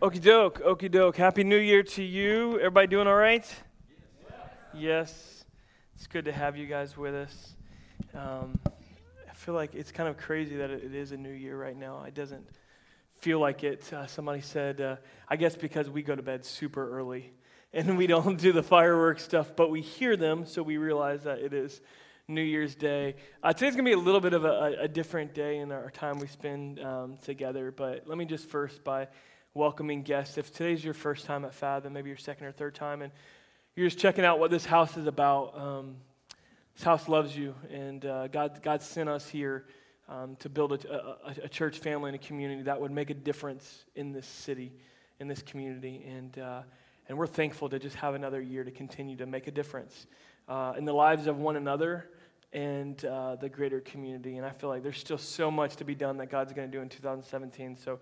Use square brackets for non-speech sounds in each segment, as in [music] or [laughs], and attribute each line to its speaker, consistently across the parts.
Speaker 1: Okie doke, okie doke. Happy New Year to you. Everybody doing all right? Yes. It's good to have you guys with us. Um, I feel like it's kind of crazy that it is a new year right now. It doesn't feel like it. Uh, somebody said, uh, I guess because we go to bed super early [laughs] and we don't do the fireworks stuff, but we hear them, so we realize that it is New Year's Day. Uh, today's going to be a little bit of a, a, different day in our time we spend um, together, but let me just first by welcoming guests. If today's your first time at Fathom, maybe your second or third time, and you're just checking out what this house is about, um, this house loves you, and uh, God, God sent us here um, to build a, a, a, church family and a community that would make a difference in this city, in this community, and uh, and we're thankful to just have another year to continue to make a difference uh, in the lives of one another and uh, the greater community. And I feel like there's still so much to be done that God's going to do in 2017. So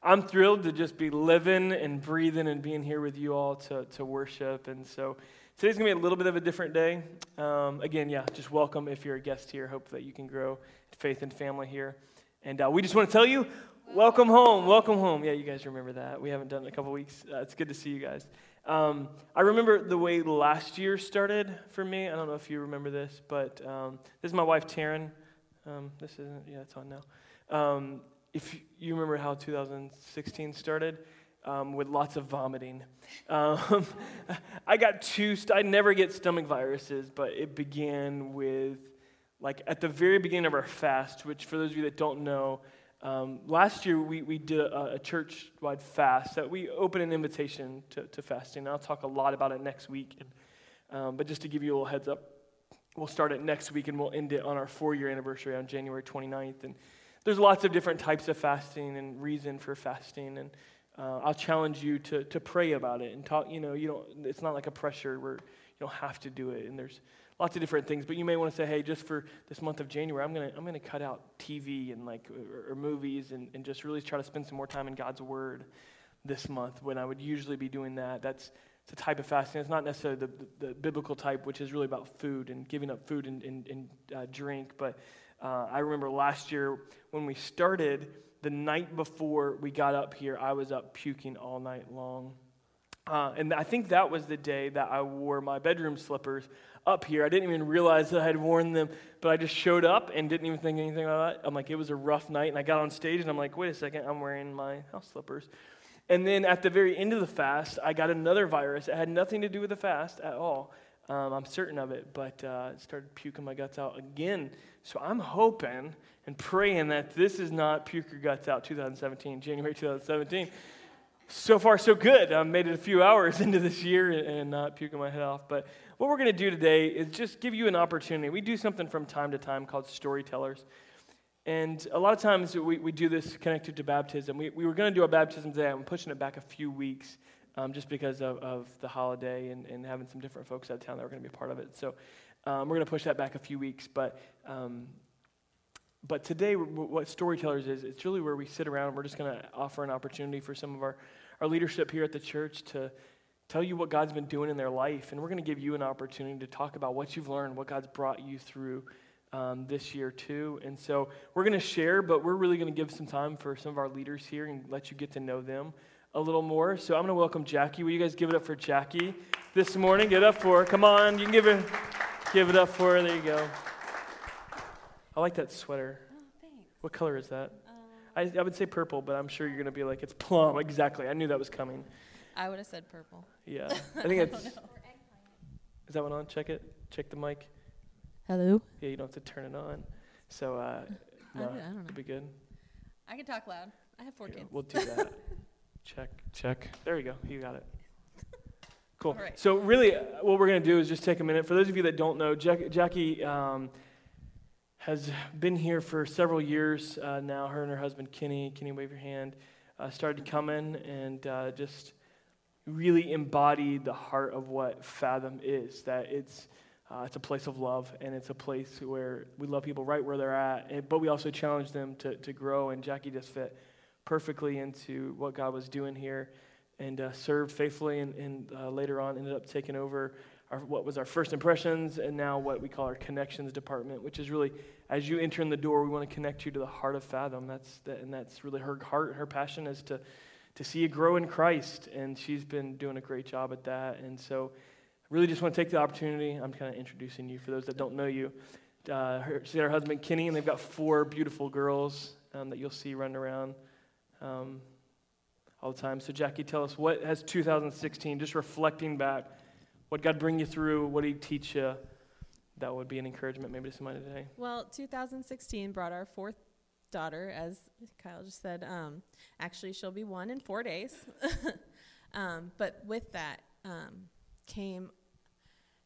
Speaker 1: I'm thrilled to just be living and breathing and being here with you all to, to worship. And so today's going to be a little bit of a different day. Um, again, yeah, just welcome if you're a guest here. Hope that you can grow faith and family here. And uh, we just want to tell you, welcome home, welcome home. Yeah, you guys remember that. We haven't done it in a couple weeks. Uh, it's good to see you guys. Um, I remember the way last year started for me. I don't know if you remember this, but um, this is my wife, Taryn. Um, this isn't, yeah, it's on now. If you remember how 2016 started, um, with lots of vomiting. Um, [laughs] I got two, st- I never get stomach viruses, but it began with, like, at the very beginning of our fast, which for those of you that don't know, um, last year, we, we did a, a church wide fast that we opened an invitation to, to fasting. I'll talk a lot about it next week. And, um, but just to give you a little heads up, we'll start it next week and we'll end it on our four year anniversary on January 29th. And there's lots of different types of fasting and reason for fasting. And uh, I'll challenge you to, to pray about it and talk. You know, you don't, it's not like a pressure where you don't have to do it. And there's lots of different things. But you may want to say, hey, just for this month of January, I'm to I'm gonna cut out TV and like, or, or movies and, and just really try to spend some more time in God's Word this month when I would usually be doing that. That's it's a type of fasting. It's not necessarily the, the, the, biblical type, which is really about food and giving up food and, and, and uh, drink. But uh, I remember last year when we started, the night before we got up here, I was up puking all night long. Uh, and I think that was the day that I wore my bedroom slippers up here. I didn't even realize that I had worn them, but I just showed up and didn't even think anything about it. I'm like, it was a rough night. And I got on stage and I'm like, wait a second, I'm wearing my house slippers. And then at the very end of the fast, I got another virus. It had nothing to do with the fast at all. Um, I'm certain of it, but uh, it started puking my guts out again. So I'm hoping and praying that this is not puke your guts out 2017, January 2017 so far so good. I made it a few hours [laughs] into this year and not puking my head off. But what we're going to do today is just give you an opportunity. We do something from time to time called storytellers. And a lot of times we, we do this connected to baptism. We, we were going to do our baptism today. I'm pushing it back a few weeks um, just because of, of the holiday and, and having some different folks out of town that are going to be a part of it. So um, we're going to push that back a few weeks. But um, but today, what Storytellers is, it's really where we sit around and we're just going to offer an opportunity for some of our, our leadership here at the church to tell you what God's been doing in their life. And we're going to give you an opportunity to talk about what you've learned, what God's brought you through um, this year, too. And so we're going to share, but we're really going to give some time for some of our leaders here and let you get to know them a little more. So I'm going to welcome Jackie. Will you guys give it up for Jackie this morning? Get up for her. Come on, you can give it, give it up for her. There you go. I like that sweater.
Speaker 2: Oh, thanks.
Speaker 1: What color is that?
Speaker 2: Um,
Speaker 1: I, I would say purple, but I'm sure you're going to be like, it's plum. [laughs] Exactly. I knew that was coming.
Speaker 2: I would have said purple.
Speaker 1: Yeah. [laughs] I think it's. Is that one on? Check it. Check the mic.
Speaker 2: Hello.
Speaker 1: Yeah, you don't have to turn it on. So, uh, no,
Speaker 2: I don't know.
Speaker 1: it'll be good.
Speaker 2: I can talk loud. I have four
Speaker 1: Here,
Speaker 2: kids.
Speaker 1: We'll do that. [laughs] check, check. There you go. You got it. [laughs] Cool.
Speaker 2: Right.
Speaker 1: So, really, uh, what we're going to do is just take a minute. For those of you that don't know, Jack, Jackie um, has been here for several years uh, now. Her and her husband, Kenny, Kenny, wave your hand, uh, started coming and uh, just really embodied the heart of what Fathom is. That it's uh, it's a place of love and it's a place where we love people right where they're at, and, but we also challenge them to to grow. And Jackie just fit perfectly into what God was doing here and uh, served faithfully, and, and uh, later on ended up taking over our, what was our first impressions, and now what we call our connections department, which is really as you enter in the door, we want to connect you to the heart of Fathom. That's the, and that's really her heart. Her passion is to to see you grow in Christ. And she's been doing a great job at that. And so, I really just want to take the opportunity. I'm kind of introducing you for those that don't know you. Uh, her, she's her husband Kenny, and they've got four beautiful girls um, that you'll see running around um, all the time. So, Jackie, tell us what has 2016, just reflecting back, what God bring you through, what He teach you, that would be an encouragement maybe to somebody today.
Speaker 2: Well, 2016 brought our fourth daughter, as Kyle just said. Um, actually, she'll be one in four days. [laughs] um, but with that um, came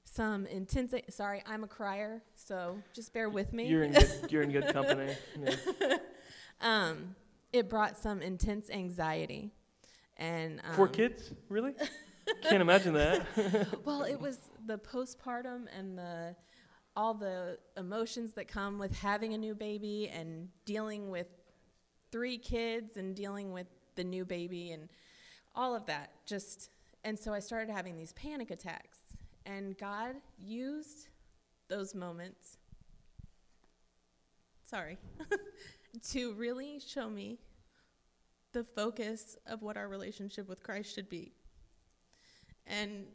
Speaker 2: some intense. Sorry, I'm a crier, so just bear with me.
Speaker 1: You're in good, you're in good [laughs] company. Yeah. [laughs]
Speaker 2: um, it brought some intense anxiety, and um,
Speaker 1: Four kids, really? [laughs] Can't imagine that. [laughs]
Speaker 2: well, it was the postpartum and the all the emotions that come with having a new baby and dealing with three kids and dealing with the new baby and all of that. Just and so I started having these panic attacks, and God used those moments. Sorry. [laughs] to really show me the focus of what our relationship with Christ should be. And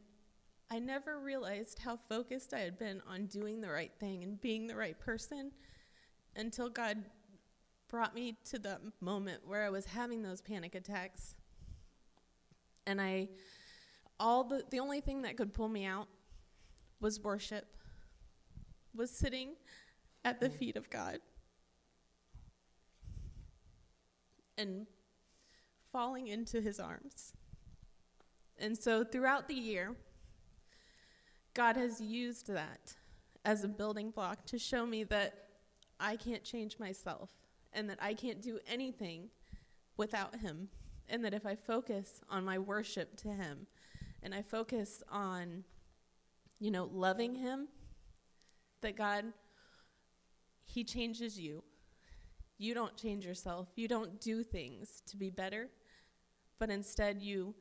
Speaker 2: I never realized how focused I had been on doing the right thing and being the right person until God brought me to the moment where I was having those panic attacks. And I all the the only thing that could pull me out was worship. Was sitting at the mm. feet of God. And falling into his arms. And so throughout the year, God has used that as a building block to show me that I can't change myself and that I can't do anything without Him. And that if I focus on my worship to Him and I focus on, you know, loving Him, that God, He changes you. You don't change yourself. You don't do things to be better, but instead you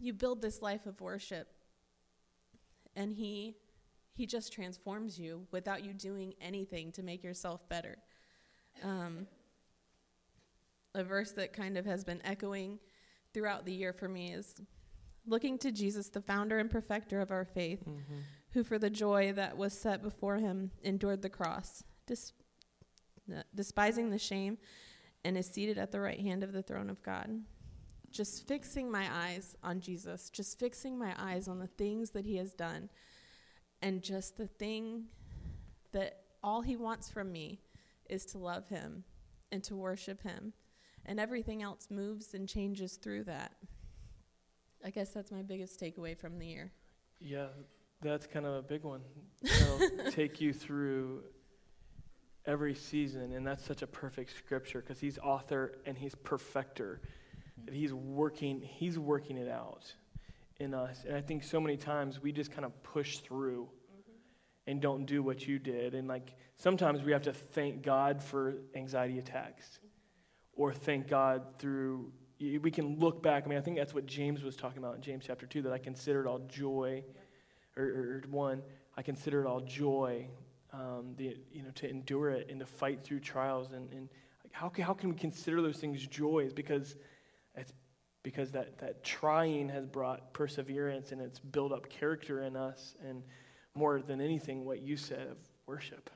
Speaker 2: you build this life of worship and he he just transforms you without you doing anything to make yourself better um, a verse that kind of has been echoing throughout the year for me is looking to jesus the founder and perfecter of our faith
Speaker 1: mm-hmm.
Speaker 2: who for the joy that was set before him endured the cross dis- despising the shame and is seated at the right hand of the throne of god just fixing my eyes on Jesus, just fixing my eyes on the things that He has done, and just the thing that all He wants from me is to love Him and to worship Him. And everything else moves and changes through that. I guess that's my biggest takeaway from the year.
Speaker 1: Yeah, that's kind of a big one. [laughs] That'll take you through every season, and that's such a perfect scripture because he's author and he's perfecter. That he's working he's working it out in us. And i think so many times we just kind of push through mm-hmm. and don't do what you did. And like sometimes we have to thank god for anxiety attacks or thank god through we can look back. I mean i think that's what james was talking about in james chapter 2 that i consider it all joy or, or, one i consider it all joy um, the, you know to endure it and to fight through trials and, and how, can, how can we consider those things joys because it's because that, that trying has brought perseverance and it's built up character in us. And more than anything, what you said of worship.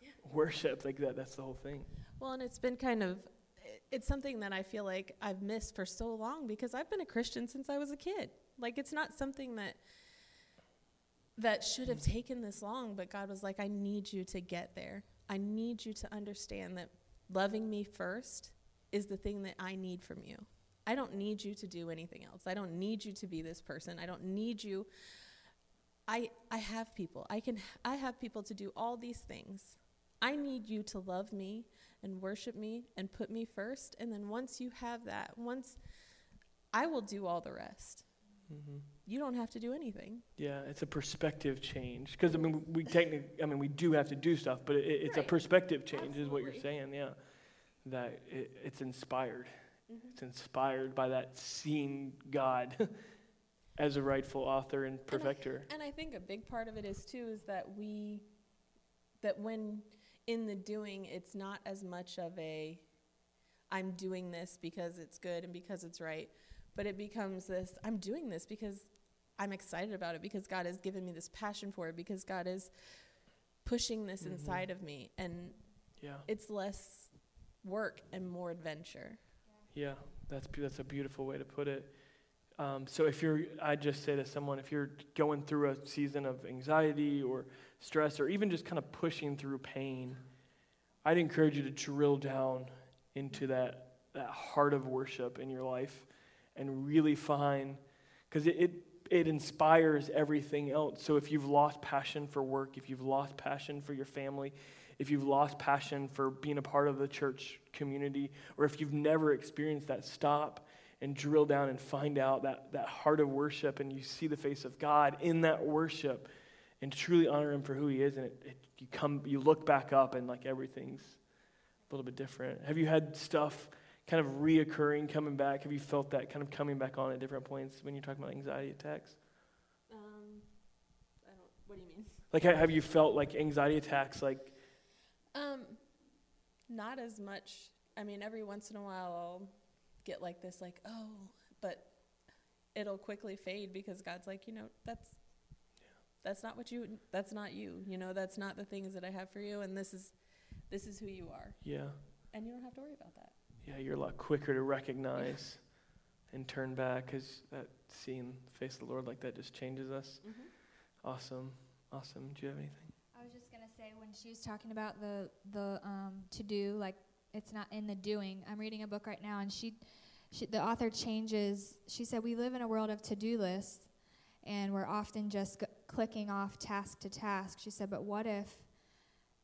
Speaker 1: Yeah. Worship, like that, that's the whole thing.
Speaker 2: Well, and it's been kind of, it's something that I feel like I've missed for so long because I've been a Christian since I was a kid. Like, it's not something that that should have taken this long, but God was like, I need you to get there. I need you to understand that loving me first is the thing that I need from you. I don't need you to do anything else. I don't need you to be this person. I don't need you. I I have people. I can I have people to do all these things. I need you to love me and worship me and put me first. And then once you have that, once I will do all the rest. Mm-hmm. You don't have to do anything.
Speaker 1: Yeah, it's a perspective change. Because I mean, we technically, I mean, we do have to do stuff, but it, it's right. a perspective change, Absolutely. is what you're saying. Yeah, that it, it's inspired. Mm-hmm. It's inspired by that seeing God [laughs] as a rightful author and perfecter.
Speaker 2: And I, and I think a big part of it is too is that we that when in the doing it's not as much of a I'm doing this because it's good and because it's right, but it becomes this I'm doing this because I'm excited about it because God has given me this passion for it because God is pushing this
Speaker 1: Mhm.
Speaker 2: inside of me and
Speaker 1: Yeah.
Speaker 2: it's less work and more adventure.
Speaker 1: Yeah, that's that's a beautiful way to put it. Um, so if you're, I just say to someone, if you're going through a season of anxiety or stress or even just kind of pushing through pain, I'd encourage you to drill down into that that heart of worship in your life and really fine because it, it it inspires everything else. So if you've lost passion for work, if you've lost passion for your family, if you've lost passion for being a part of the church community, or if you've never experienced that, stop and drill down and find out that, that heart of worship and you see the face of God in that worship and truly honor him for who he is and it, it, you come you look back up and like everything's a little bit different. Have you had stuff kind of reoccurring coming back? Have you felt that kind of coming back on at different points when you're talking about anxiety attacks?
Speaker 2: Um, I don't. What do you mean? [laughs]
Speaker 1: Like have you felt like anxiety attacks like
Speaker 2: Um, not as much. I mean, every once in a while I'll get like this, like, oh, but it'll quickly fade because God's like, you know, that's that's not what you. That's not you. You know, that's not the things that I have for you, and this is this is who you are,
Speaker 1: yeah.
Speaker 2: and you don't have to worry about that.
Speaker 1: Yeah, you're a lot quicker to recognize and turn back because that seeing the face of the Lord like that just changes us. Awesome. Awesome. Do you have anything?
Speaker 3: I was just gonna say when she was talking about the the um, to do, like it's not in the doing. I'm reading a book right now, and she, she the author changes. She said we live in a world of to do lists, and we're often just g- clicking off task to task. She said, but what if,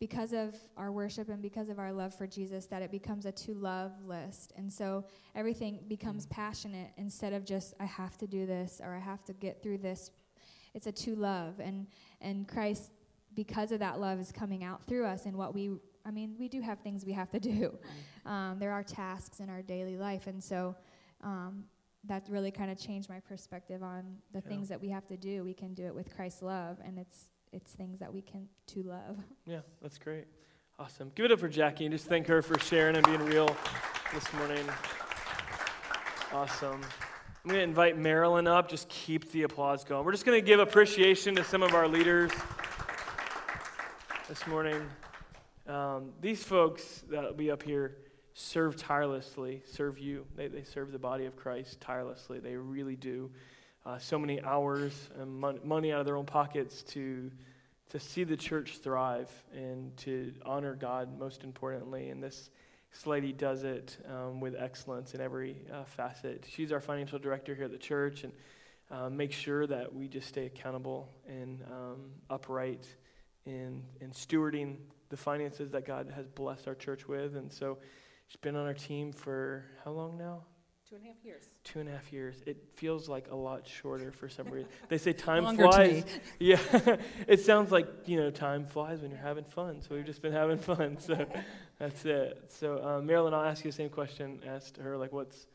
Speaker 3: because of our worship and because of our love for Jesus, that it becomes a to love list, and so everything becomes
Speaker 1: Mm.
Speaker 3: passionate instead of just I have to do this or I have to get through this. It's a to love, and and Christ because of that love is coming out through us and what we i mean we do have things we have to do. Um, there are tasks in our daily life. And so um, that really kind of changed my perspective on the
Speaker 1: Yeah.
Speaker 3: things that we have to do. We can do it with christ's love. And it's it's things that we can to love [laughs]
Speaker 1: Yeah, that's great. Awesome. Give it up for Jackie and just thank her for sharing and being real this morning. Awesome. I'm going to invite Marilyn up. Just keep the applause going. We're just going to give appreciation to some of our leaders this morning. Um, these folks that will be up here serve tirelessly, serve you. They, they serve the body of Christ tirelessly. They really do. Uh, so many hours and mon- money out of their own pockets to to see the church thrive and to honor God most importantly. And this, this lady does it um, with excellence in every uh, facet. She's our financial director here at the church and uh, makes sure that we just stay accountable and um, upright in, in stewarding the finances that God has blessed our church with. And so she's been on our team for how long now?
Speaker 4: Two and a half years.
Speaker 1: Two and a half years. It feels like a lot shorter for some reason. They say time
Speaker 4: Longer
Speaker 1: flies. [laughs] Yeah, it sounds like you know time flies when you're having fun. So we've just been having fun. [laughs] So that's it. So um, Marilyn, I'll ask you the same question. Asked her like, what's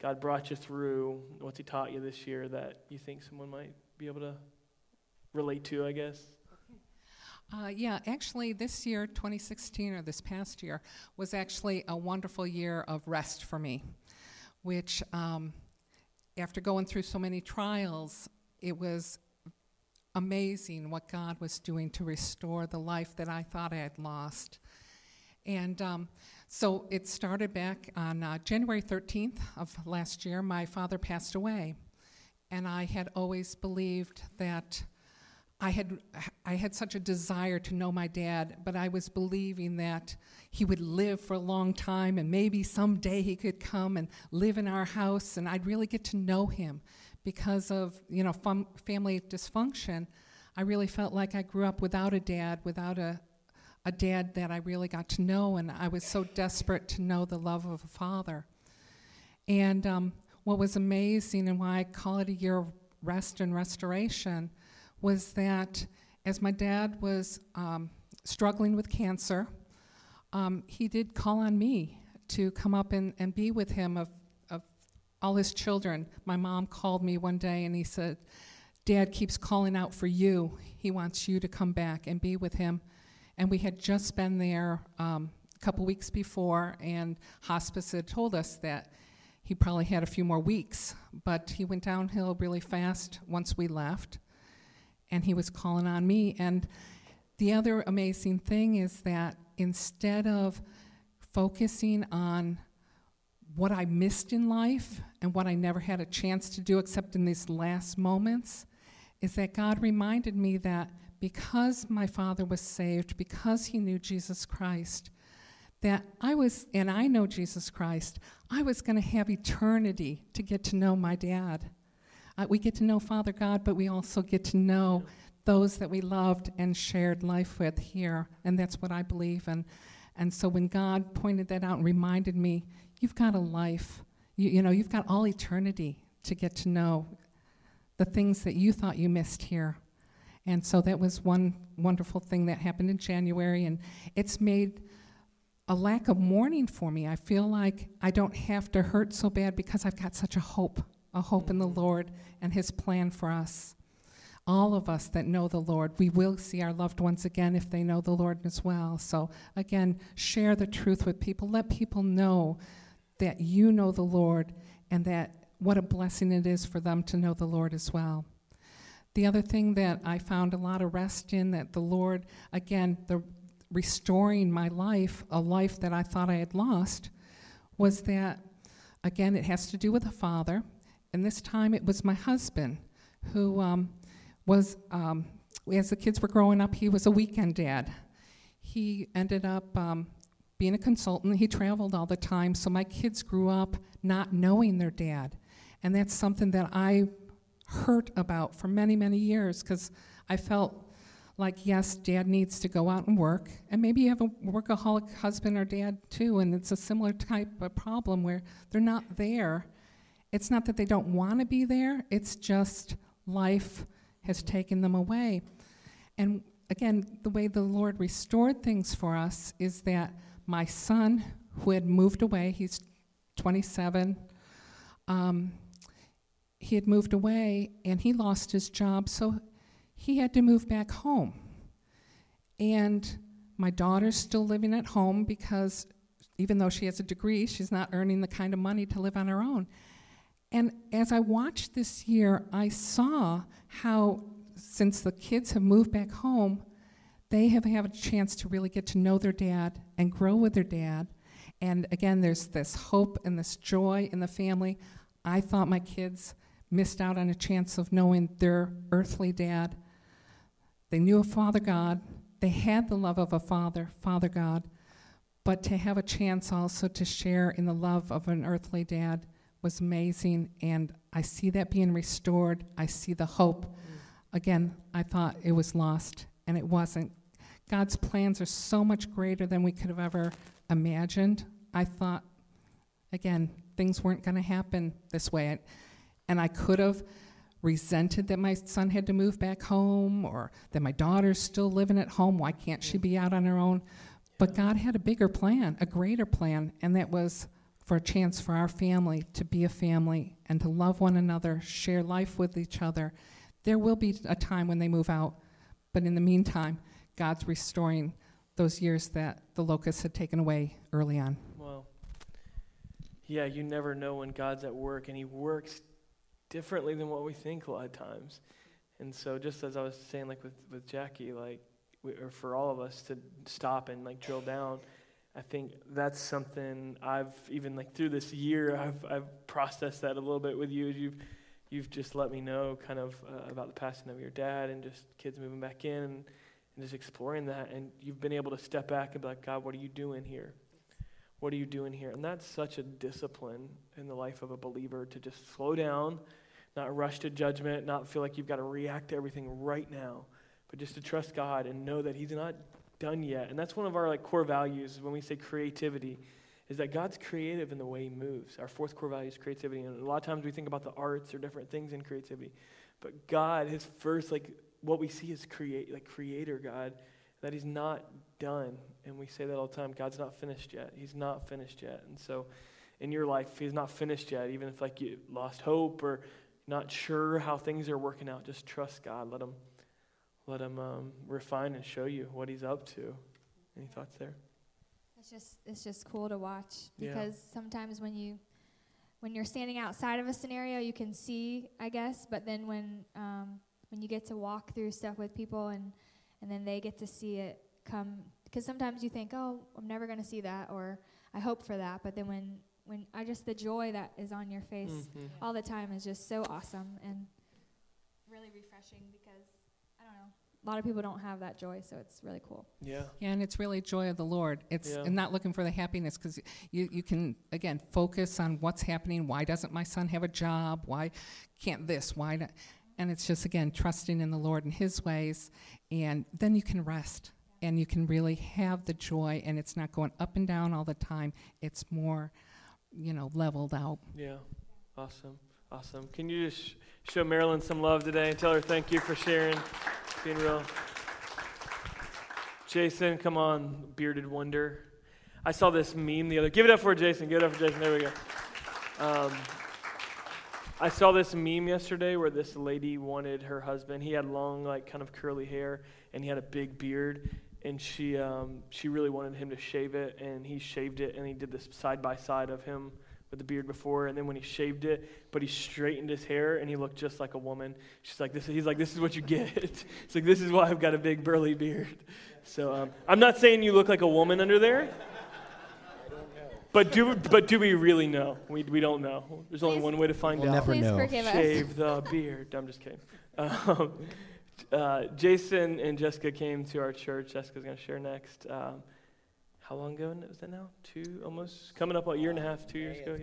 Speaker 1: God brought you through? What's He taught you this year that you think someone might be able to relate to? I guess.
Speaker 4: Uh, yeah, actually, this year, 2016, or this past year, was actually a wonderful year of rest for me, which, um, after going through so many trials, it was amazing what God was doing to restore the life that I thought I had lost. And um, so it started back on uh, January 13th of last year. My father passed away. And I had always believed that I had, I had such a desire to know my dad, but I was believing that he would live for a long time and maybe someday he could come and live in our house and I'd really get to know him because of, you know, fam- family dysfunction. I really felt like I grew up without a dad, without a, a dad that I really got to know, and I was so desperate to know the love of a father. And um, what was amazing and why I call it a year of rest and restoration was that as my dad was um, struggling with cancer, um, he did call on me to come up and, and be with him of, of all his children. My mom called me one day and he said, Dad keeps calling out for you. He wants you to come back and be with him. And we had just been there um, a couple weeks before, and hospice had told us that he probably had a few more weeks, but he went downhill really fast once we left, and he was calling on me. And the other amazing thing is that instead of focusing on what I missed in life and what I never had a chance to do except in these last moments, is that God reminded me that because my father was saved, because he knew Jesus Christ, that I was, and I know Jesus Christ, I was going to have eternity to get to know my dad. Uh, we get to know Father God, but we also get to know those that we loved and shared life with here, and that's what I believe. And, and so when God pointed that out and reminded me, you've got a life, you, you know, you've got all eternity to get to know the things that you thought you missed here. And so that was one wonderful thing that happened in January, and it's made a lack of mourning for me. I feel like I don't have to hurt so bad because I've got such a hope, a hope in the Lord and His plan for us. All of us that know the Lord, we will see our loved ones again if they know the Lord as well. So, again, share the truth with people. Let people know that you know the Lord and that what a blessing it is for them to know the Lord as well. The other thing that I found a lot of rest in that the Lord, again, the restoring my life, a life that I thought I had lost, was that, again, it has to do with a father. And this time it was my husband who um, was, um, as the kids were growing up, he was a weekend dad. He ended up um, being a consultant. He traveled all the time, so my kids grew up not knowing their dad. And that's something that I hurt about for many, many years because I felt like, yes, dad needs to go out and work. And maybe you have a workaholic husband or dad too, and it's a similar type of problem where they're not there. It's not that they don't want to be there, it's just life has taken them away. And again, the way the Lord restored things for us is that my son, who had moved away, he's 27, um, he had moved away and he lost his job, so he had to move back home. And my daughter's still living at home because even though she has a degree, she's not earning the kind of money to live on her own. And as I watched this year, I saw how, since the kids have moved back home, they have had a chance to really get to know their dad and grow with their dad. And again, there's this hope and this joy in the family. I thought my kids missed out on a chance of knowing their earthly dad. They knew a Father God, they had the love of a Father, Father God, but to have a chance also to share in the love of an earthly dad was amazing, and I see that being restored. I see the hope. Again, I thought it was lost, and it wasn't. God's plans are so much greater than we could have ever imagined. I thought, again, things weren't going to happen this way. And I could have resented that my son had to move back home or that my daughter's still living at home. Why can't she be out on her own? But God had a bigger plan, a greater plan, and that was for a chance for our family to be a family and to love one another, share life with each other. There will be a time when they move out, but in the meantime, God's restoring those years that the locusts had taken away early on.
Speaker 1: Well, yeah, you never know when God's at work, and He works differently than what we think a lot of times. And so, just as I was saying, like with, with Jackie, like, we, or for all of us to stop and like drill down, I think that's something I've even like through this year, I've, I've processed that a little bit with you as you've, you've just let me know kind of uh, about the passing of your dad and just kids moving back in and, and just exploring that. And you've been able to step back and be like, God, what are you doing here? What are you doing here? And that's such a discipline in the life of a believer to just slow down, not rush to judgment, not feel like you've got to react to everything right now, but just to trust God and know that He's not done yet. And that's one of our like core values when we say creativity, is that God's creative in the way He moves. Our fourth core value is creativity, and a lot of times we think about the arts or different things in creativity, but God, His first like what we see is create like Creator God, that He's not done, and we say that all the time. God's not finished yet. He's not finished yet, and so in your life, He's not finished yet. Even if like you lost hope or not sure how things are working out, just trust God. Let Him, let Him um, refine and show you what He's up to. Any thoughts there?
Speaker 3: It's just it's just cool to watch
Speaker 1: Yeah.
Speaker 3: because sometimes when you when you're standing outside of a scenario, you can see, I guess, but then when um, when you get to walk through stuff with people and and then they get to see it come because sometimes you think, oh, I'm never going to see that, or I hope for that, but then when when I just the joy that is on your face
Speaker 1: Mhm.
Speaker 3: all the time is just so awesome and really refreshing because I don't know, a lot of people don't have that joy, so it's really cool.
Speaker 1: Yeah.
Speaker 4: Yeah, and it's really joy of the Lord. It's
Speaker 1: Yeah.
Speaker 4: and not looking for the happiness because you, you can again focus on what's happening. Why doesn't my son have a job? Why can't this? Why not? And it's just again trusting in the Lord and His ways, and then you can rest and you can really have the joy, and it's not going up and down all the time. It's more, you know, leveled out.
Speaker 1: Yeah. Awesome. Awesome. Can you just show Marilyn some love today and tell her thank you for sharing, being real? Jason, come on, bearded wonder. I saw this meme the other. Give it up for Jason. Give it up for Jason. There we go. Um, I saw this meme yesterday where this lady wanted her husband. He had long, like, kind of curly hair, and he had a big beard. And she, um, she really wanted him to shave it, and he shaved it, and he did this side by side of him with the beard before, and then when he shaved it, but he straightened his hair, and he looked just like a woman. She's like, "This." He's like, "This is what you get." [laughs] It's like, "This is why I've got a big burly beard." So um, I'm not saying you look like a woman under there. But do but do we really know? We, we don't know. There's only
Speaker 3: Please-
Speaker 1: one way to find
Speaker 5: We'll
Speaker 1: out.
Speaker 5: never
Speaker 3: Please
Speaker 5: know.
Speaker 3: forgive us.
Speaker 1: Shave the beard. I'm just kidding. Um, [laughs] uh, Jason and Jessica came to our church. Jessica's going to share next. Um, how long ago was that now? Two, almost coming up a year and a half, two years ago.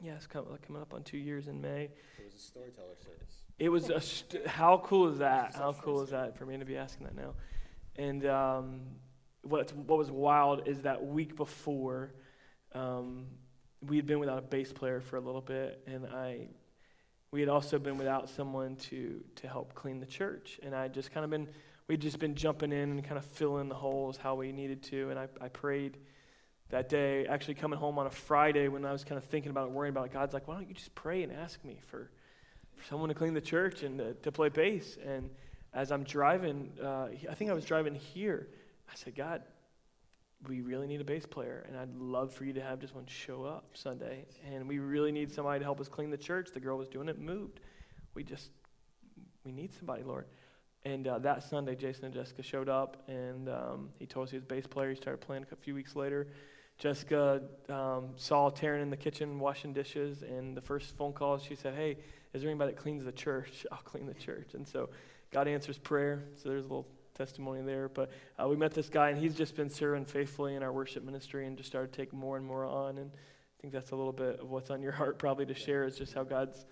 Speaker 1: Yeah, it's coming, coming up on two years in May.
Speaker 5: It was a storyteller service.
Speaker 1: It was a st- how cool is that? How cool is that for me to be asking that now? And um, what what was wild is that week before, um, we had been without a bass player for a little bit, and I we had also been without someone to to help clean the church, and I just kind of been we'd just been jumping in and kind of filling the holes how we needed to, and I I prayed. That day, actually coming home on a Friday when I was kind of thinking about it, worrying about it, God's like, why don't you just pray and ask me for for someone to clean the church and to, to play bass. And as I'm driving, uh, I think I was driving here, I said, God, we really need a bass player, and I'd love for you to have just one show up Sunday. And we really need somebody to help us clean the church. The girl was doing it, moved. We just, we need somebody, Lord. And uh, that Sunday, Jason and Jessica showed up, and um, he told us he was a bass player. He started playing a few weeks later. Jessica um, saw Taryn in the kitchen washing dishes, and the first phone call, she said, Hey, is there anybody that cleans the church? [laughs] I'll clean the church. And so God answers prayer. So there's a little testimony there. But uh, we met this guy, and he's just been serving faithfully in our worship ministry and just started taking more and more on. And I think that's a little bit of what's on your heart, probably to share, is just how God's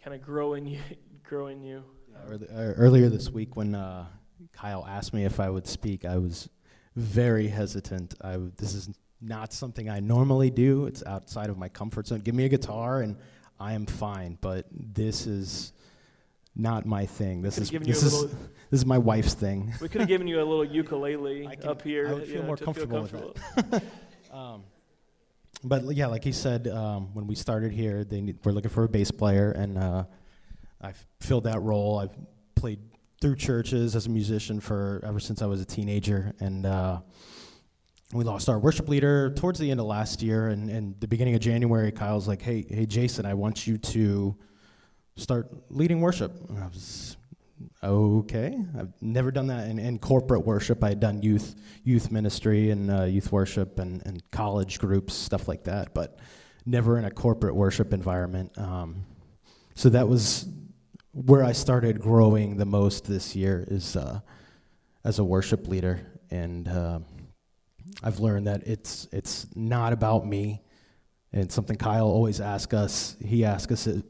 Speaker 1: kind of growing you. [laughs] growing you.
Speaker 5: Early, uh, earlier this week, when uh, Kyle asked me if I would speak, I was very hesitant. I w- this is not something I normally do. It's outside of my comfort zone. Give me a guitar and I am fine. But this is not my thing. This is this is
Speaker 1: little-
Speaker 5: this is my wife's thing. [laughs]
Speaker 1: We could have given you a little ukulele
Speaker 5: can-
Speaker 1: up here.
Speaker 5: I would feel
Speaker 1: know,
Speaker 5: more
Speaker 1: to
Speaker 5: comfortable with
Speaker 1: comfortable. [laughs]
Speaker 5: Um, but yeah, like he said, um, when we started here, they need, we're looking for a bass player, and uh, I've filled that role. I've played through churches as a musician for ever since I was a teenager, and uh, we lost our worship leader towards the end of last year. And, and the beginning of January, Kyle's like, "Hey, hey, Jason, I want you to start leading worship." And I was okay. I've never done that in, in corporate worship. I had done youth youth ministry and uh, youth worship and, and college groups, stuff like that, but never in a corporate worship environment. Um, so that was where I started growing the most this year is uh, as a worship leader, and uh, I've learned that it's it's not about me. And something Kyle always asks us. He asks us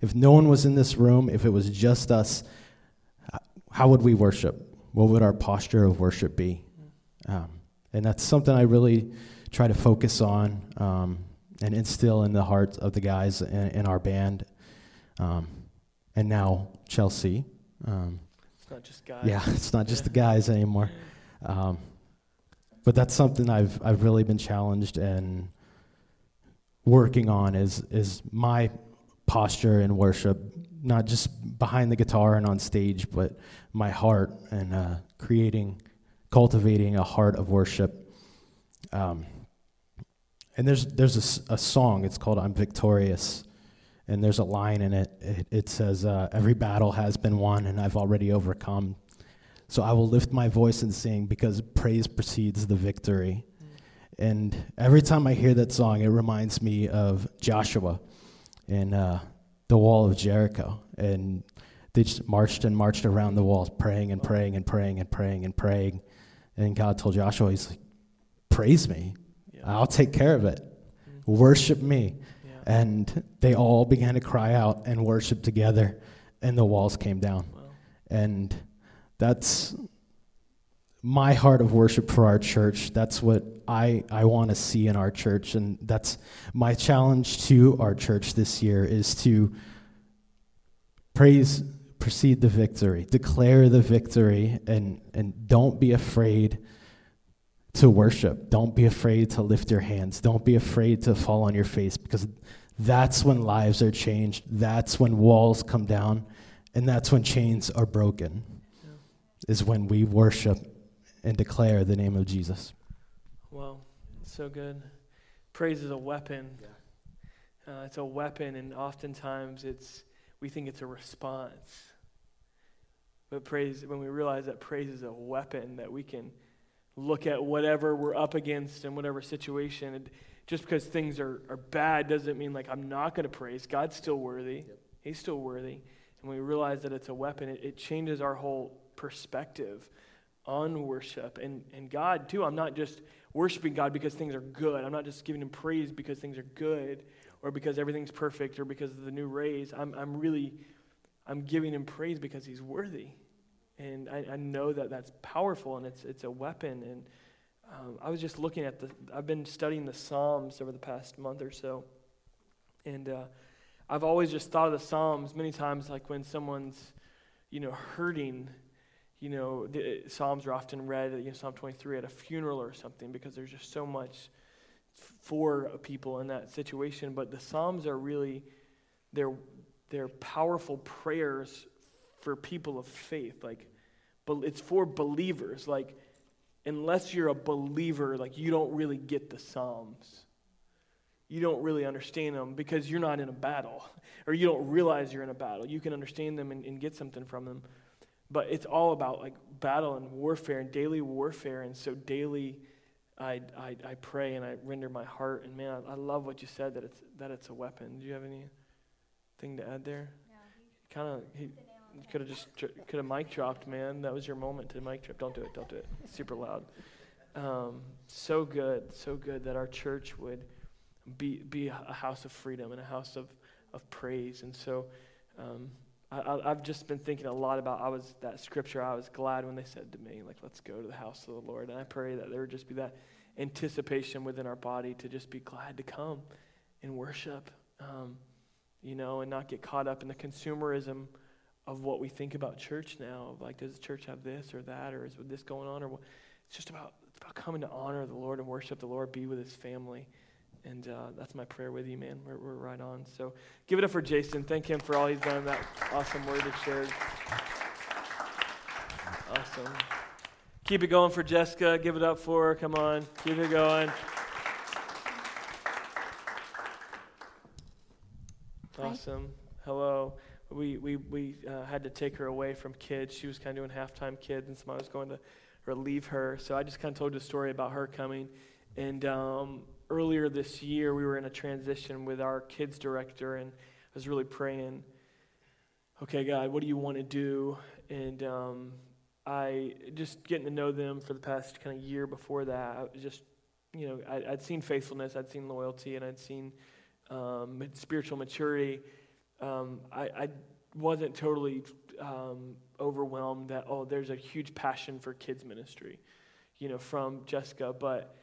Speaker 5: if no one was in this room, if it was just us, how would we worship? What would our posture of worship be? Um, and that's something I really try to focus on um, and instill in the hearts of the guys in, in our band. Um, and now Chelsea. Um,
Speaker 1: It's not just guys.
Speaker 5: yeah, [laughs] it's not just the guys anymore. Um, but that's something I've I've really been challenged and working on is is my posture in worship, not just behind the guitar and on stage, but my heart and uh, creating, cultivating a heart of worship. Um, and there's there's a a, song. It's called "I'm Victorious," and there's a line in it. It, it says, uh, "Every battle has been won, and I've already overcome." So I will lift my voice and sing because praise precedes the victory. And every time I hear that song, it reminds me of Joshua and uh, the wall of Jericho. And they just marched and marched around the walls, praying and praying and praying and praying and praying. And God told Joshua, He's like, Praise me.
Speaker 1: Yeah.
Speaker 5: I'll take care of it.
Speaker 1: Mm.
Speaker 5: Worship me. And they all began to cry out and worship together, and the walls came down.
Speaker 1: Wow.
Speaker 5: And that's my heart of worship for our church. That's what I, I want to see in our church. And that's my challenge to our church this year is to praise, precede the victory, declare the victory, and, and don't be afraid to worship. Don't be afraid to lift your hands. Don't be afraid to fall on your face because that's when lives are changed. That's when walls come down. And that's when chains are broken,
Speaker 1: Yeah.
Speaker 5: is when we worship and declare the name of Jesus.
Speaker 1: Wow, so good. Praise is a weapon. Uh, it's a weapon, and oftentimes it's we think it's a response. But praise, when we realize that praise is a weapon that we can look at whatever we're up against and whatever situation. And just because things are, are bad doesn't mean like I'm not going to praise. God's still worthy. He's still worthy. And when we realize that it's a weapon, it, it changes our whole perspective on worship. And, and God, too, I'm not just worshiping God because things are good. I'm not just giving Him praise because things are good or because everything's perfect or because of the new raise. I'm, I'm really, I'm giving Him praise because He's worthy. And I, I know that that's powerful and it's, it's a weapon. And um, I was just looking at the, I've been studying the Psalms over the past month or so. And uh, I've always just thought of the Psalms many times like when someone's, you know, hurting you know, the Psalms are often read, you know, Psalm 23 at a funeral or something because there's just so much for people in that situation. But the Psalms are really, they're, they're powerful prayers for people of faith. Like, but it's for believers. Like, unless you're a believer, like, you don't really get the Psalms. You don't really understand them because you're not in a battle, or you don't realize you're in a battle. You can understand them and, and get something from them but it's all about like battle and warfare and daily warfare and so daily I, I, I pray and I render my heart and man I, I love what you said that it's that it's a weapon do you have anything to add there kind of he could have just could have mic dropped man. That was your moment to mic drop. Don't do it. Don't do it. Super loud. Um, so good. So good that our church would be be a house of freedom and a house of of praise. And so um, I, have just been thinking a lot about I was that scripture. I was glad when they said to me, like, "Let's go to the house of the Lord." And I pray that there would just be that anticipation within our body to just be glad to come and worship, um, you know, and not get caught up in the consumerism of what we think about church now. Of like, does the church have this or that, or is this going on, or what? It's just about it's about coming to honor the Lord and worship the Lord, be with His family. And uh, that's my prayer with you, man. We're, we're right on. So give it up for Jason. Thank him for all he's done, that awesome word he shared. Awesome. Keep it going for Jessica. Give it up for her. Come on. Keep it going. Awesome. Hello. We, we, we uh, had to take her away from kids. She was kind of doing halftime kids, and so I was going to relieve her. So I just kind of told a story about her coming. And um, earlier this year, we were in a transition with our kids director, and I was really praying, okay, God, what do you want to do? And um, I just getting to know them for the past kind of year before that, I was just, you know, I, would seen faithfulness, I'd seen loyalty, and I'd seen um, spiritual maturity. Um, I, I, wasn't totally um, overwhelmed that, oh, there's a huge passion for kids ministry, you know, from Jessica, but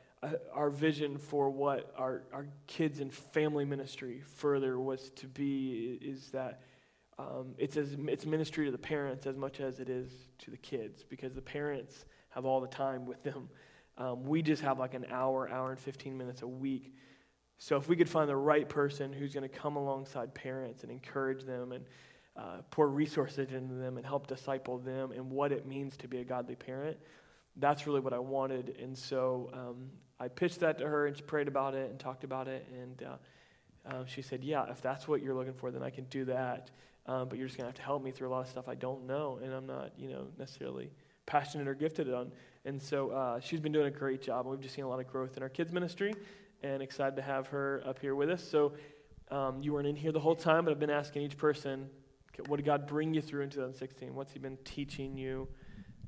Speaker 1: our vision for what our, our kids and family ministry further was to be is that um, it's, as, it's ministry to the parents as much as it is to the kids because the parents have all the time with them. Um, we just have like an hour, hour and 15 minutes a week. So if we could find the right person who's going to come alongside parents and encourage them and uh, pour resources into them and help disciple them and what it means to be a godly parent, that's really what I wanted. And so um, I pitched that to her and she prayed about it and talked about it. And uh, um, she said, Yeah, if that's what you're looking for, then I can do that. Um, but you're just going to have to help me through a lot of stuff I don't know and I'm not, you know, necessarily passionate or gifted on. And so uh, she's been doing a great job. And we've just seen a lot of growth in our kids' ministry and excited to have her up here with us. So um, you weren't in here the whole time, but I've been asking each person, what did God bring you through in 2016? What's He been teaching you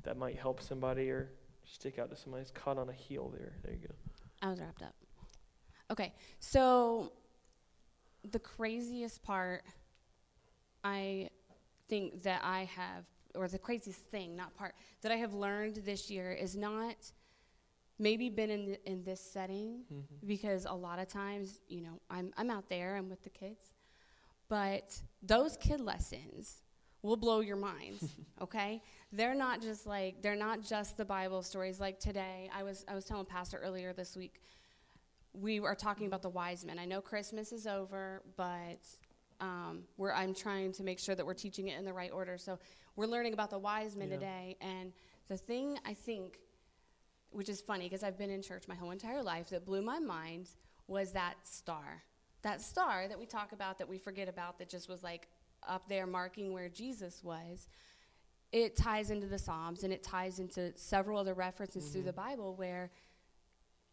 Speaker 1: that might help somebody or stick out to somebody who's caught on a heel there? There you go.
Speaker 6: I was wrapped up. Okay, so the craziest part I think that I have, or the craziest thing, not part, that I have learned this year is not maybe been in, th- in this setting
Speaker 1: Mm-hmm.
Speaker 6: because a lot of times, you know, I'm, I'm out there, I'm with the kids, but those kid lessons will blow your minds, [laughs] okay? They're not just like, they're not just the Bible stories. Like today, I was, I was telling Pastor earlier this week, we are talking about the wise men. I know Christmas is over, but um, we're, I'm trying to make sure that we're teaching it in the right order. So we're learning about the wise men
Speaker 1: Yeah.
Speaker 6: today. And the thing I think, which is funny because I've been in church my whole entire life, that blew my mind was that star. That star that we talk about, that we forget about, that just was like up there marking where Jesus was. It ties into the Psalms and it ties into several other references through mm-hmm. the Bible where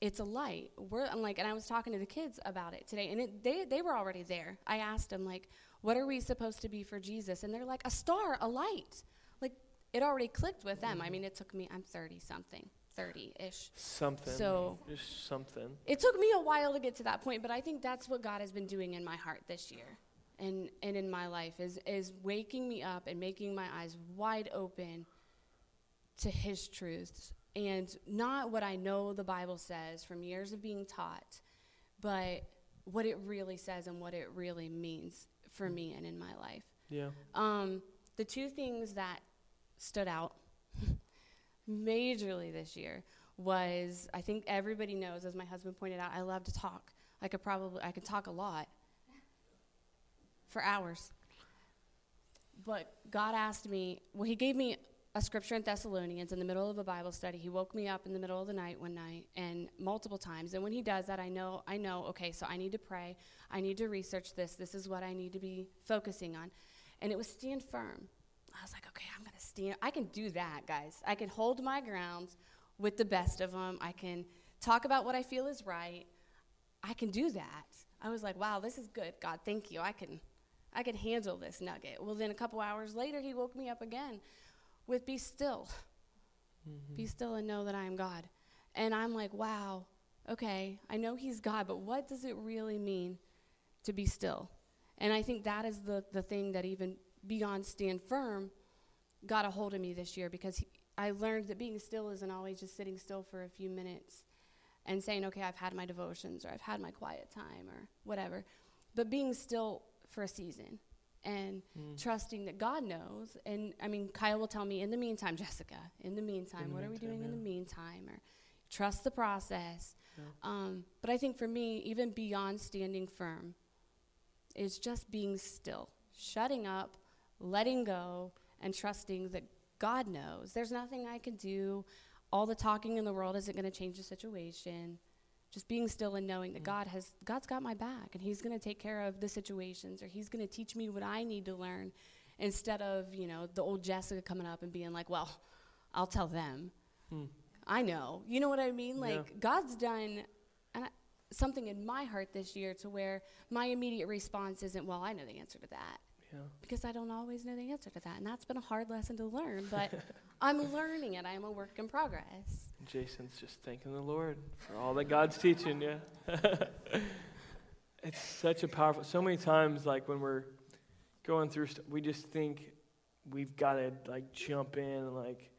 Speaker 6: it's a light. We're I'm like, and I was talking to the kids about it today, and it, they they were already there. I asked them like, "What are we supposed to be for Jesus?" And they're like, "A star, a light." Like it already clicked with them. I mm-hmm. mean, it took me. I'm 30 something, 30 ish.
Speaker 1: Something.
Speaker 6: So-
Speaker 1: just something.
Speaker 6: It took me a while to get to that point, but I think that's what God has been doing in my heart this year, and and in my life is is waking me up and making my eyes wide open to His truths and not what I know the Bible says from years of being taught, but what it really says and what it really means for me and in my life.
Speaker 1: Yeah.
Speaker 6: Um, the two things that stood out majorly this year was I think everybody knows, as my husband pointed out, I love to talk. I could probably I could talk a lot for hours. But God asked me, well, He gave me a scripture in Thessalonians in the middle of a Bible study. He woke me up in the middle of the night one night and multiple times. And when he does that, I know, I know, okay, so I need to pray. I need to research this. This is what I need to be focusing on. And it was stand firm. I was like, okay, I'm going to stand. I can do that, guys. I can hold my ground with the best of them. I can talk about what I feel is right. I can do that. I was like, wow, this is good. God, thank you. I can I can handle this nugget. Well, then a couple hours later, he woke me up again with be still. Mm-hmm. Be still and know that I am God. And I'm like, wow, okay, I know he's God, but what does it really mean to be still? And I think that is the, the thing that even beyond stand firm got a hold of me this year because he, I learned that being still isn't always just sitting still for a few minutes and saying, okay, I've had my devotions or I've had my quiet time or whatever. But being still for a season and trusting that God knows. And I mean, Kyle will tell me, in the meantime, Jessica, in the meantime,
Speaker 1: In the
Speaker 6: what are we doing in the meantime? Or trust the process.
Speaker 1: Yeah.
Speaker 6: Um, but I think for me, even beyond standing firm, is just being still, shutting up, letting go, and trusting that God knows. There's nothing I can do. All the talking in the world isn't going to change the situation. Just being still and knowing that God has God's got my back and He's going to take care of the situations, or He's going to teach me what I need to learn, instead of you know the old Jessica coming up and being like, "Well, I'll tell them."
Speaker 1: Hmm.
Speaker 6: I know. You know what I mean?
Speaker 1: Yeah.
Speaker 6: Like God's done and I, something in my heart this year to where my immediate response isn't, "Well, I know the answer to that."
Speaker 1: Yeah.
Speaker 6: because I don't always know the answer to that. And that's been a hard lesson to learn, but [laughs] I'm learning it. I am a work in progress.
Speaker 1: Jason's just thanking the Lord for all that God's teaching you. [laughs] it's such a powerful. So many times, like when we're going through, st- we just think we've got to like jump in and like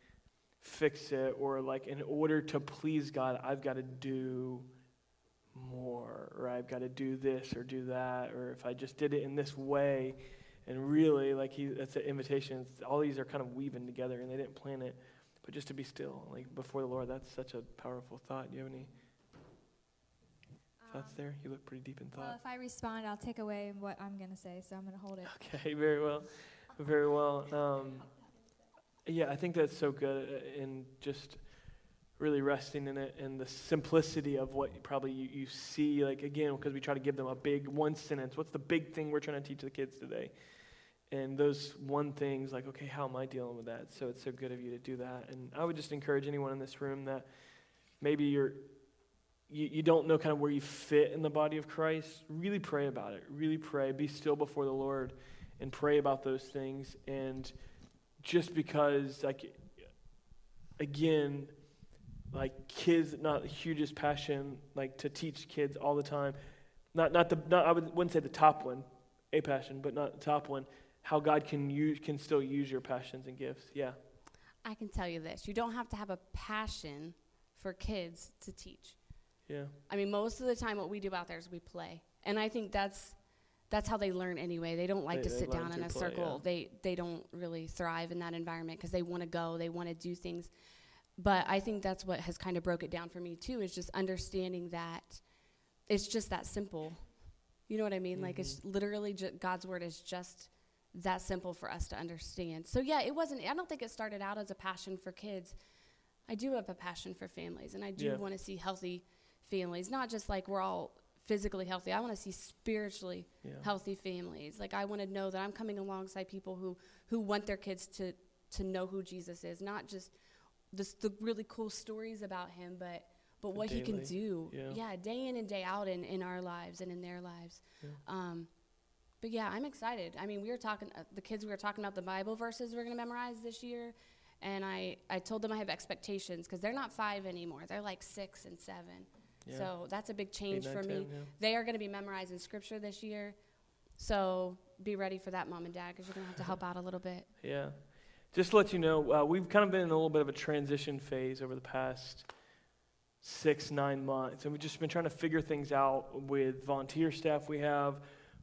Speaker 1: fix it, or like in order to please God, I've got to do more, or I've got to do this or do that, or if I just did it in this way. And really, like he, that's an invitation. It's, all these are kind of weaving together, and they didn't plan it but just to be still, like before the Lord, that's such a powerful thought. Do you have any thoughts there? You look pretty deep in
Speaker 3: Well,
Speaker 1: thought.
Speaker 3: if I respond, I'll take away what I'm going to say, so I'm going to hold it. [laughs]
Speaker 1: Okay, very well, very well. Um, yeah, I think that's so good, uh, and just really resting in it and the simplicity of what probably you, you see. Like, again, because we try to give them a big one sentence. What's the big thing we're trying to teach the kids today? And those one things, like, okay, how am I dealing with that? So it's so good of you to do that. And I would just encourage anyone in this room that maybe you're you, you don't know kind of where you fit in the body of Christ, really pray about it. Really pray. Be still before the Lord and pray about those things. And just because, like, again, like kids, not the hugest passion, like to teach kids all the time. Not, not the, not, I would, wouldn't say the top one, a passion, but not the top one. How God can use, can still use your passions and gifts. Yeah.
Speaker 6: I can tell you this: you don't have to have a passion for kids to teach.
Speaker 1: Yeah.
Speaker 6: I mean, most of the time, what we do out there is we play, and I think that's that's how they learn anyway. They don't like
Speaker 1: They-
Speaker 6: to sit down in a
Speaker 1: play,
Speaker 6: circle.
Speaker 1: yeah.
Speaker 6: They they don't really thrive in that environment because they want to go, they want to do things. But I think that's what has kind of broke it down for me too. Is just understanding that it's just that simple. You know what I mean? Like it's
Speaker 1: Mm-hmm.
Speaker 6: literally ju- God's word is just that simple for us to understand. So yeah, it wasn't. I don't think it started out as a passion for kids. I do have a passion for families, and I do
Speaker 1: Yeah.
Speaker 6: want to see healthy families. Not just like we're all physically healthy. I want to see spiritually
Speaker 1: Yeah.
Speaker 6: healthy families. Like I want to know that I'm coming alongside people who who want their kids to to know who Jesus is, not just this, the really cool stories about him, but but what he can
Speaker 1: daily,
Speaker 6: do.
Speaker 1: yeah.
Speaker 6: day in and day out in, in our lives and in their lives.
Speaker 1: Yeah.
Speaker 6: Um, but yeah, I'm excited. I mean, we were talking, uh, the kids, we were talking about the Bible verses we're going to memorize this year. And I, I told them I have expectations because they're not five anymore. They're like six and seven.
Speaker 1: Yeah.
Speaker 6: So that's a big
Speaker 1: Eight,
Speaker 6: change
Speaker 1: nine,
Speaker 6: for
Speaker 1: 10,
Speaker 6: me.
Speaker 1: yeah.
Speaker 6: They are going to be memorizing scripture this year. So be ready for that, mom and dad, because you're going to have to help out a little bit.
Speaker 1: Yeah. Just to let you know, uh, we've kind of been in a little bit of a transition phase over the past six, nine months. And we've just been trying to figure things out with volunteer staff we have,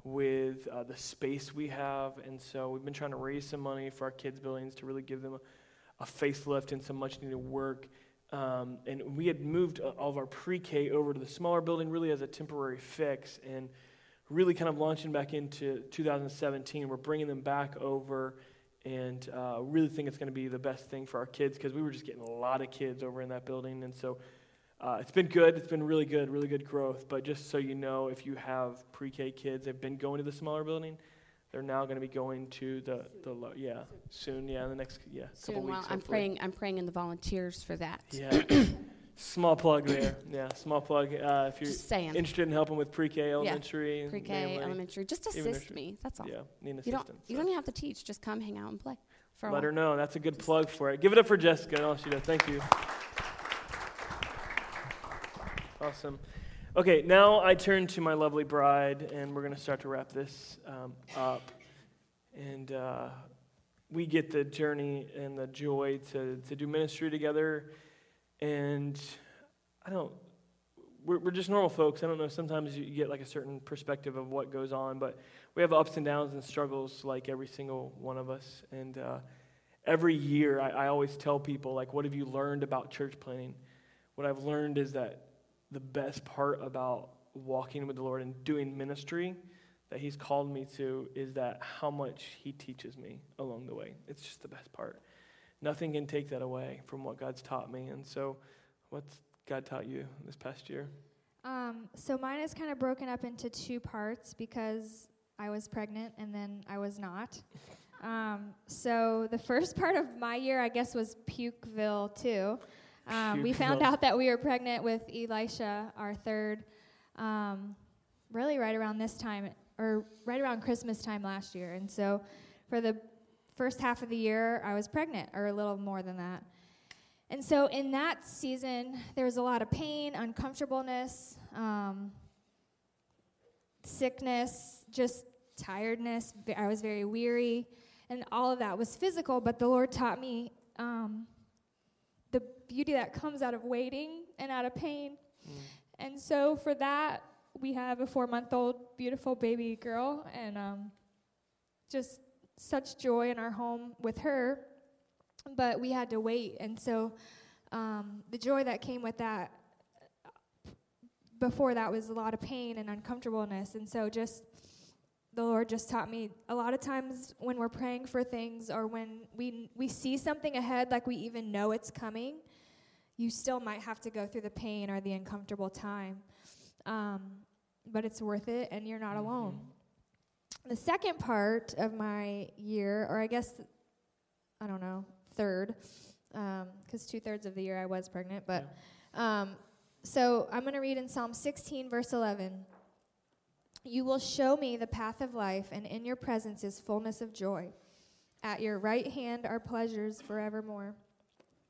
Speaker 1: with uh, the space we have. And so we've been trying to raise some money for our kids' buildings to really give them a, a facelift and some much needed work. Um, and we had moved uh, all of our pre K over to the smaller building really as a temporary fix. And really kind of launching back into 2017, we're bringing them back over and uh, really think it's going to be the best thing for our kids because we were just getting a lot of kids over in that building. And so uh, it's been good. It's been really good, really good growth. But just so you know, if you have pre K kids, they've been going to the smaller building. They're now going to be going to the, the lo- yeah, soon, yeah, in the next, yeah, couple
Speaker 6: Soon,
Speaker 1: weeks.
Speaker 6: I'm
Speaker 1: hopefully.
Speaker 6: praying, I'm praying in the volunteers for that.
Speaker 1: Yeah. small plug there. Yeah, small plug. Uh, if you're
Speaker 6: Just saying.
Speaker 1: interested in helping with pre-K, elementary,
Speaker 6: yeah.
Speaker 1: Pre-K,
Speaker 6: elementary, just assist me. That's all.
Speaker 1: yeah, need
Speaker 6: You don't,
Speaker 1: assistance.
Speaker 6: you don't even have to teach. Just come, hang out, and play for a
Speaker 1: Let her know. That's a good plug for it. Give it up for Jessica and all she does. Thank you. Awesome. Okay, now I turn to my lovely bride, and we're going to start to wrap this um, up. And uh, we get the journey and the joy to, to do ministry together. And I don't, we're, we're just normal folks. I don't know, sometimes you get like a certain perspective of what goes on, but we have ups and downs and struggles like every single one of us. And uh, every year I, I always tell people, like, what have you learned about church planning? What I've learned is that the best part about walking with the Lord and doing ministry that He's called me to is that how much He teaches me along the way. It's just the best part. Nothing can take that away from what God's taught me. And so, what's God taught you this past year?
Speaker 3: Um, so mine is kind of broken up into two parts because I was pregnant and then I was not. [laughs] Um, so the first part of my year, I guess, was Pukeville too. Um, we found out that we were pregnant with Elisha, our third, um, really right around this time, or right around Christmas time last year. And so for the first half of the year, I was pregnant, or a little more than that. And so in that season, there was a lot of pain, uncomfortableness, um, sickness, just tiredness. I was very weary, and all of that was physical. But the Lord taught me um, the beauty that comes out of waiting and out of pain. And so for that, we have a four-month-old beautiful baby girl, and um, just such joy in our home with her. But we had to wait, and so um, the joy that came with that before that was a lot of pain and uncomfortableness. And so just the Lord just taught me a lot of times when we're praying for things or when we we see something ahead like we even know it's coming, you still might have to go through the pain or the uncomfortable time. Um, but it's worth it, and you're not alone. The second part of my year, or I guess, I don't know, third, because two thirds of the year I was pregnant, but um, so I'm going to read in Psalm 16, verse 11. You will show me the path of life, and in your presence is fullness of joy. At your right hand are pleasures forevermore.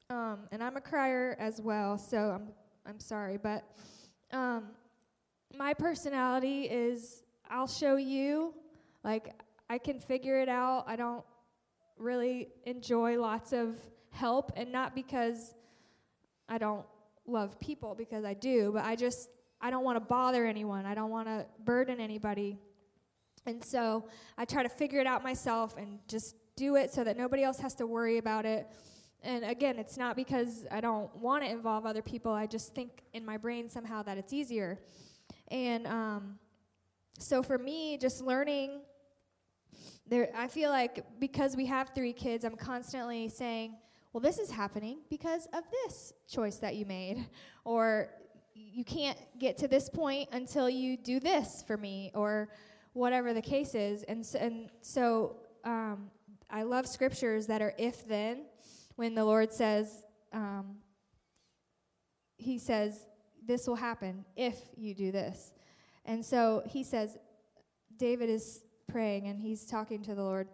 Speaker 3: Um, and I'm a crier as well, so I'm I'm sorry, but um, my personality is I'll show you, like I can figure it out. I don't really enjoy lots of help, and not because I don't love people, because I do, but I just I don't want to bother anyone. I don't want to burden anybody. And so I try to figure it out myself and just do it so that nobody else has to worry about it. And again, it's not because I don't want to involve other people. I just think in my brain somehow that it's easier. And um, so for me, just learning there, I feel like because we have three kids, I'm constantly saying, well, this is happening because of this choice that you made. Or you can't get to this point until you do this for me, or whatever the case is. And so, and so um, I love scriptures that are if then, when the Lord says, um, He says, this will happen if you do this. And so He says, David is praying and he's talking to the Lord,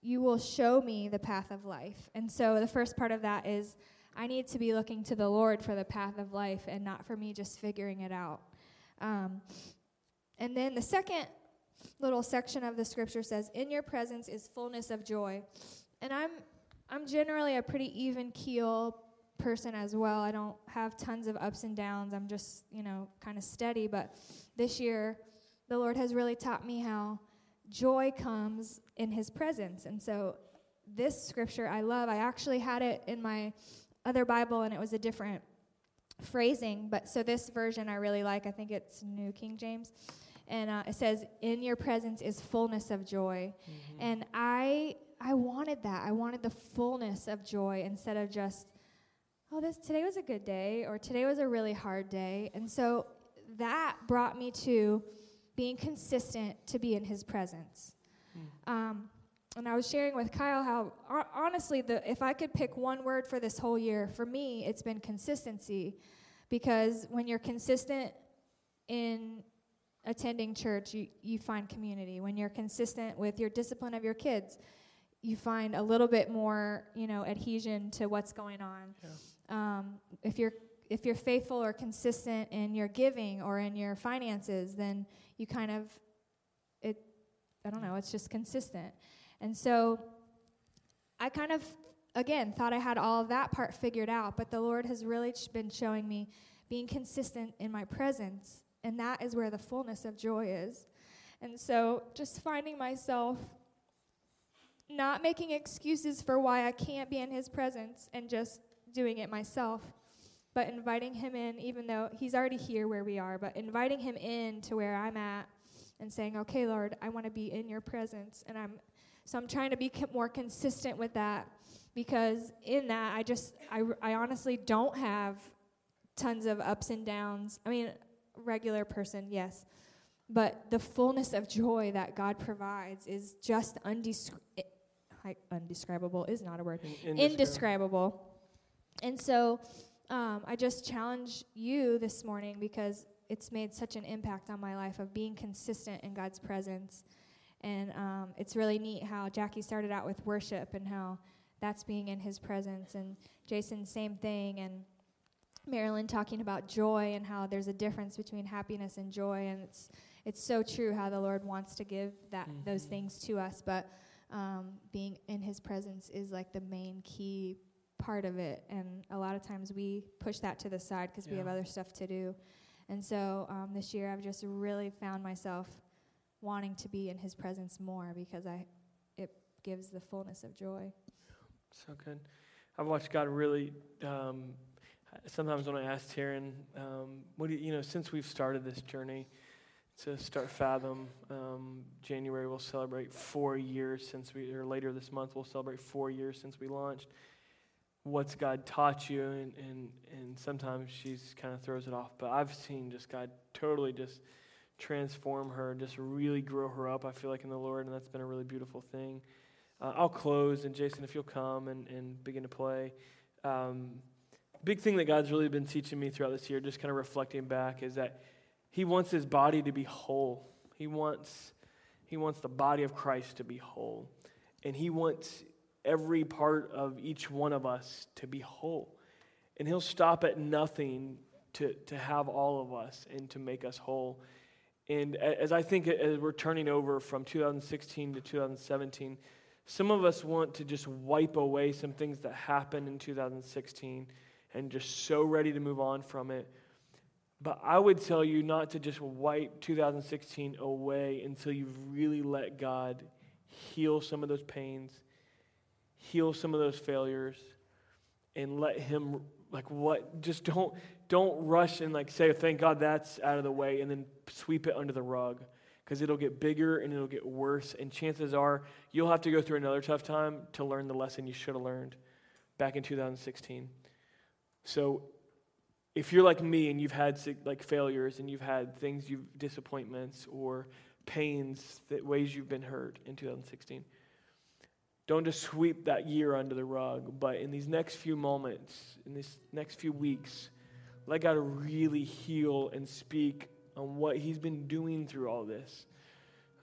Speaker 3: You will show me the path of life. And so the first part of that is, I need to be looking to the Lord for the path of life and not for me just figuring it out. Um, and then the second little section of the scripture says, "In your presence is fullness of joy." And I'm I'm generally a pretty even keel person as well. I don't have tons of ups and downs. I'm just, you know, kind of steady, but this year the Lord has really taught me how joy comes in his presence. And so this scripture I love. I actually had it in my other Bible and it was a different phrasing, but so this version I really like. I think it's New King James. And uh, it says, "In your presence is fullness of joy,"
Speaker 1: Mm-hmm.
Speaker 3: and I I wanted that. I wanted the fullness of joy instead of just, oh, this today was a good day or today was a really hard day. And so that brought me to being consistent to be in His presence. Um, and I was sharing with Kyle how honestly, the if I could pick one word for this whole year, for me, it's been consistency, because when you're consistent in attending church, you, you find community. When you're consistent with your discipline of your kids, you find a little bit more, you know, adhesion to what's going on. Um, if you're if you're faithful or consistent in your giving or in your finances, then you kind of it. I don't know. It's just consistent, and so I kind of again thought I had all that part figured out, but the Lord has really been showing me being consistent in my presence, and that is where the fullness of joy is. And so just finding myself not making excuses for why I can't be in his presence and just doing it myself, but inviting him in, even though he's already here where we are, but inviting him in to where I'm at and saying, okay, Lord, I want to be in your presence. And I'm, so I'm trying to be more consistent with that because in that, I just, I, I honestly don't have tons of ups and downs. I mean, regular person, yes. But the fullness of joy that God provides is just undescri- like undescribable is not a word.
Speaker 1: In-
Speaker 3: Indescribable. And so um, I just challenge you this morning because it's made such an impact on my life of being consistent in God's presence. And um, it's really neat how Jackie started out with worship and how that's being in his presence. And Jason, same thing. And Marilyn talking about joy and how there's a difference between happiness and joy. And it's, it's so true how the Lord wants to give that those
Speaker 1: Mhm.
Speaker 3: things to us. But um, being in his presence is like the main key part of it. And a lot of times we push that to the side because we have other stuff to do. And so um, this year I've just really found myself wanting to be in his presence more because I it gives the fullness of joy.
Speaker 1: So good. I've watched God really. Um, sometimes when I ask Taryn, um, what do you, you know, since we've started this journey to start Fathom, um, January we'll celebrate four years since we, or later this month we'll celebrate four years since we launched. what's God taught you, and, and, and sometimes she's kind of throws it off. But I've seen just God totally just transform her, just really grow her up, I feel like, in the Lord, and that's been a really beautiful thing. Uh, I'll close, and Jason, if you'll come and, and begin to play. Um, big thing that God's really been teaching me throughout this year, just kind of reflecting back, is that He wants His body to be whole. He wants, he wants the body of Christ to be whole. And He wants every part of each one of us to be whole. And He'll stop at nothing to, to have all of us and to make us whole. And as I think as we're turning over from 2016 to 2017, some of us want to just wipe away some things that happened in 2016 and just so ready to move on from it. But I would tell you not to just wipe 2016 away until you've really let God heal some of those pains, heal some of those failures, and let Him like what just don't don't rush and like say thank God that's out of the way and then sweep it under the rug because it'll get bigger and it'll get worse and chances are you'll have to go through another tough time to learn the lesson you should have learned back in 2016. So if you're like me and you've had like failures and you've had things you've disappointments or pains that ways you've been hurt in 2016 don't just sweep that year under the rug but in these next few moments in these next few weeks let god really heal and speak on what he's been doing through all this.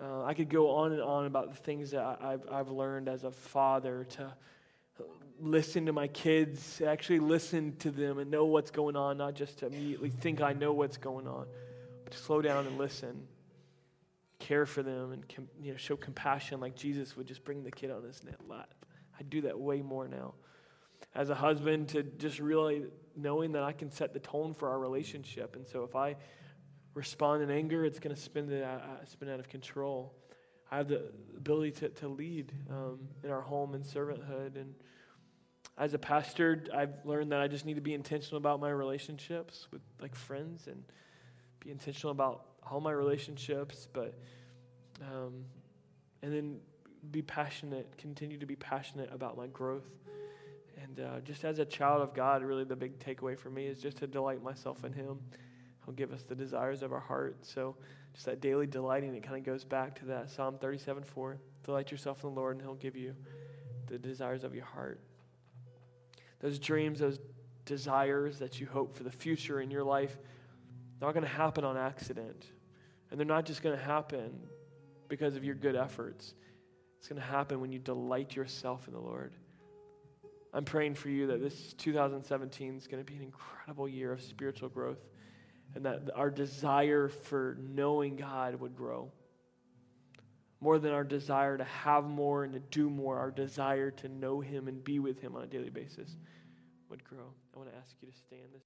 Speaker 1: Uh, i could go on and on about the things that I've, I've learned as a father to listen to my kids, actually listen to them and know what's going on, not just to immediately think I know what's going on, but to slow down and listen, care for them, and you know, show compassion like Jesus would just bring the kid on his lap. I do that way more now. As a husband, to just really knowing that I can set the tone for our relationship. And so if I respond in anger, it's going to spin, it out, uh, spin out of control. I have the ability to, to lead um, in our home and servanthood. And as a pastor, I've learned that I just need to be intentional about my relationships with like friends and be intentional about all my relationships, but um, and then be passionate, continue to be passionate about my growth. And uh, just as a child of God, really the big takeaway for me is just to delight myself in Him. He'll give us the desires of our heart. So just that daily delighting, it kind of goes back to that Psalm 37 4. Delight yourself in the Lord, and He'll give you the desires of your heart those dreams, those desires that you hope for the future in your life, they're not going to happen on accident. And they're not just going to happen because of your good efforts. It's going to happen when you delight yourself in the Lord. I'm praying for you that this 2017 is going to be an incredible year of spiritual growth and that our desire for knowing God would grow. More than our desire to have more and to do more, our desire to know Him and be with Him on a daily basis would grow. I want to ask you to stand this.